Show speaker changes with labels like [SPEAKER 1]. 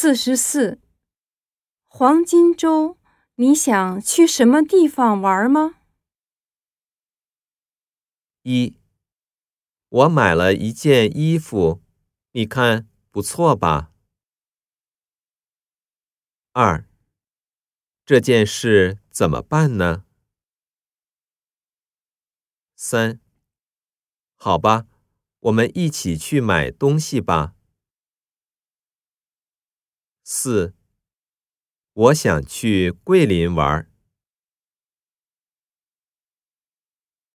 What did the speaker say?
[SPEAKER 1] 四十四，黄金周，你想去什么地方玩吗？
[SPEAKER 2] 一，我买了一件衣服，你看不错吧？二，这件事怎么办呢？三，好吧，我们一起去买东西吧。四，我想去桂林玩。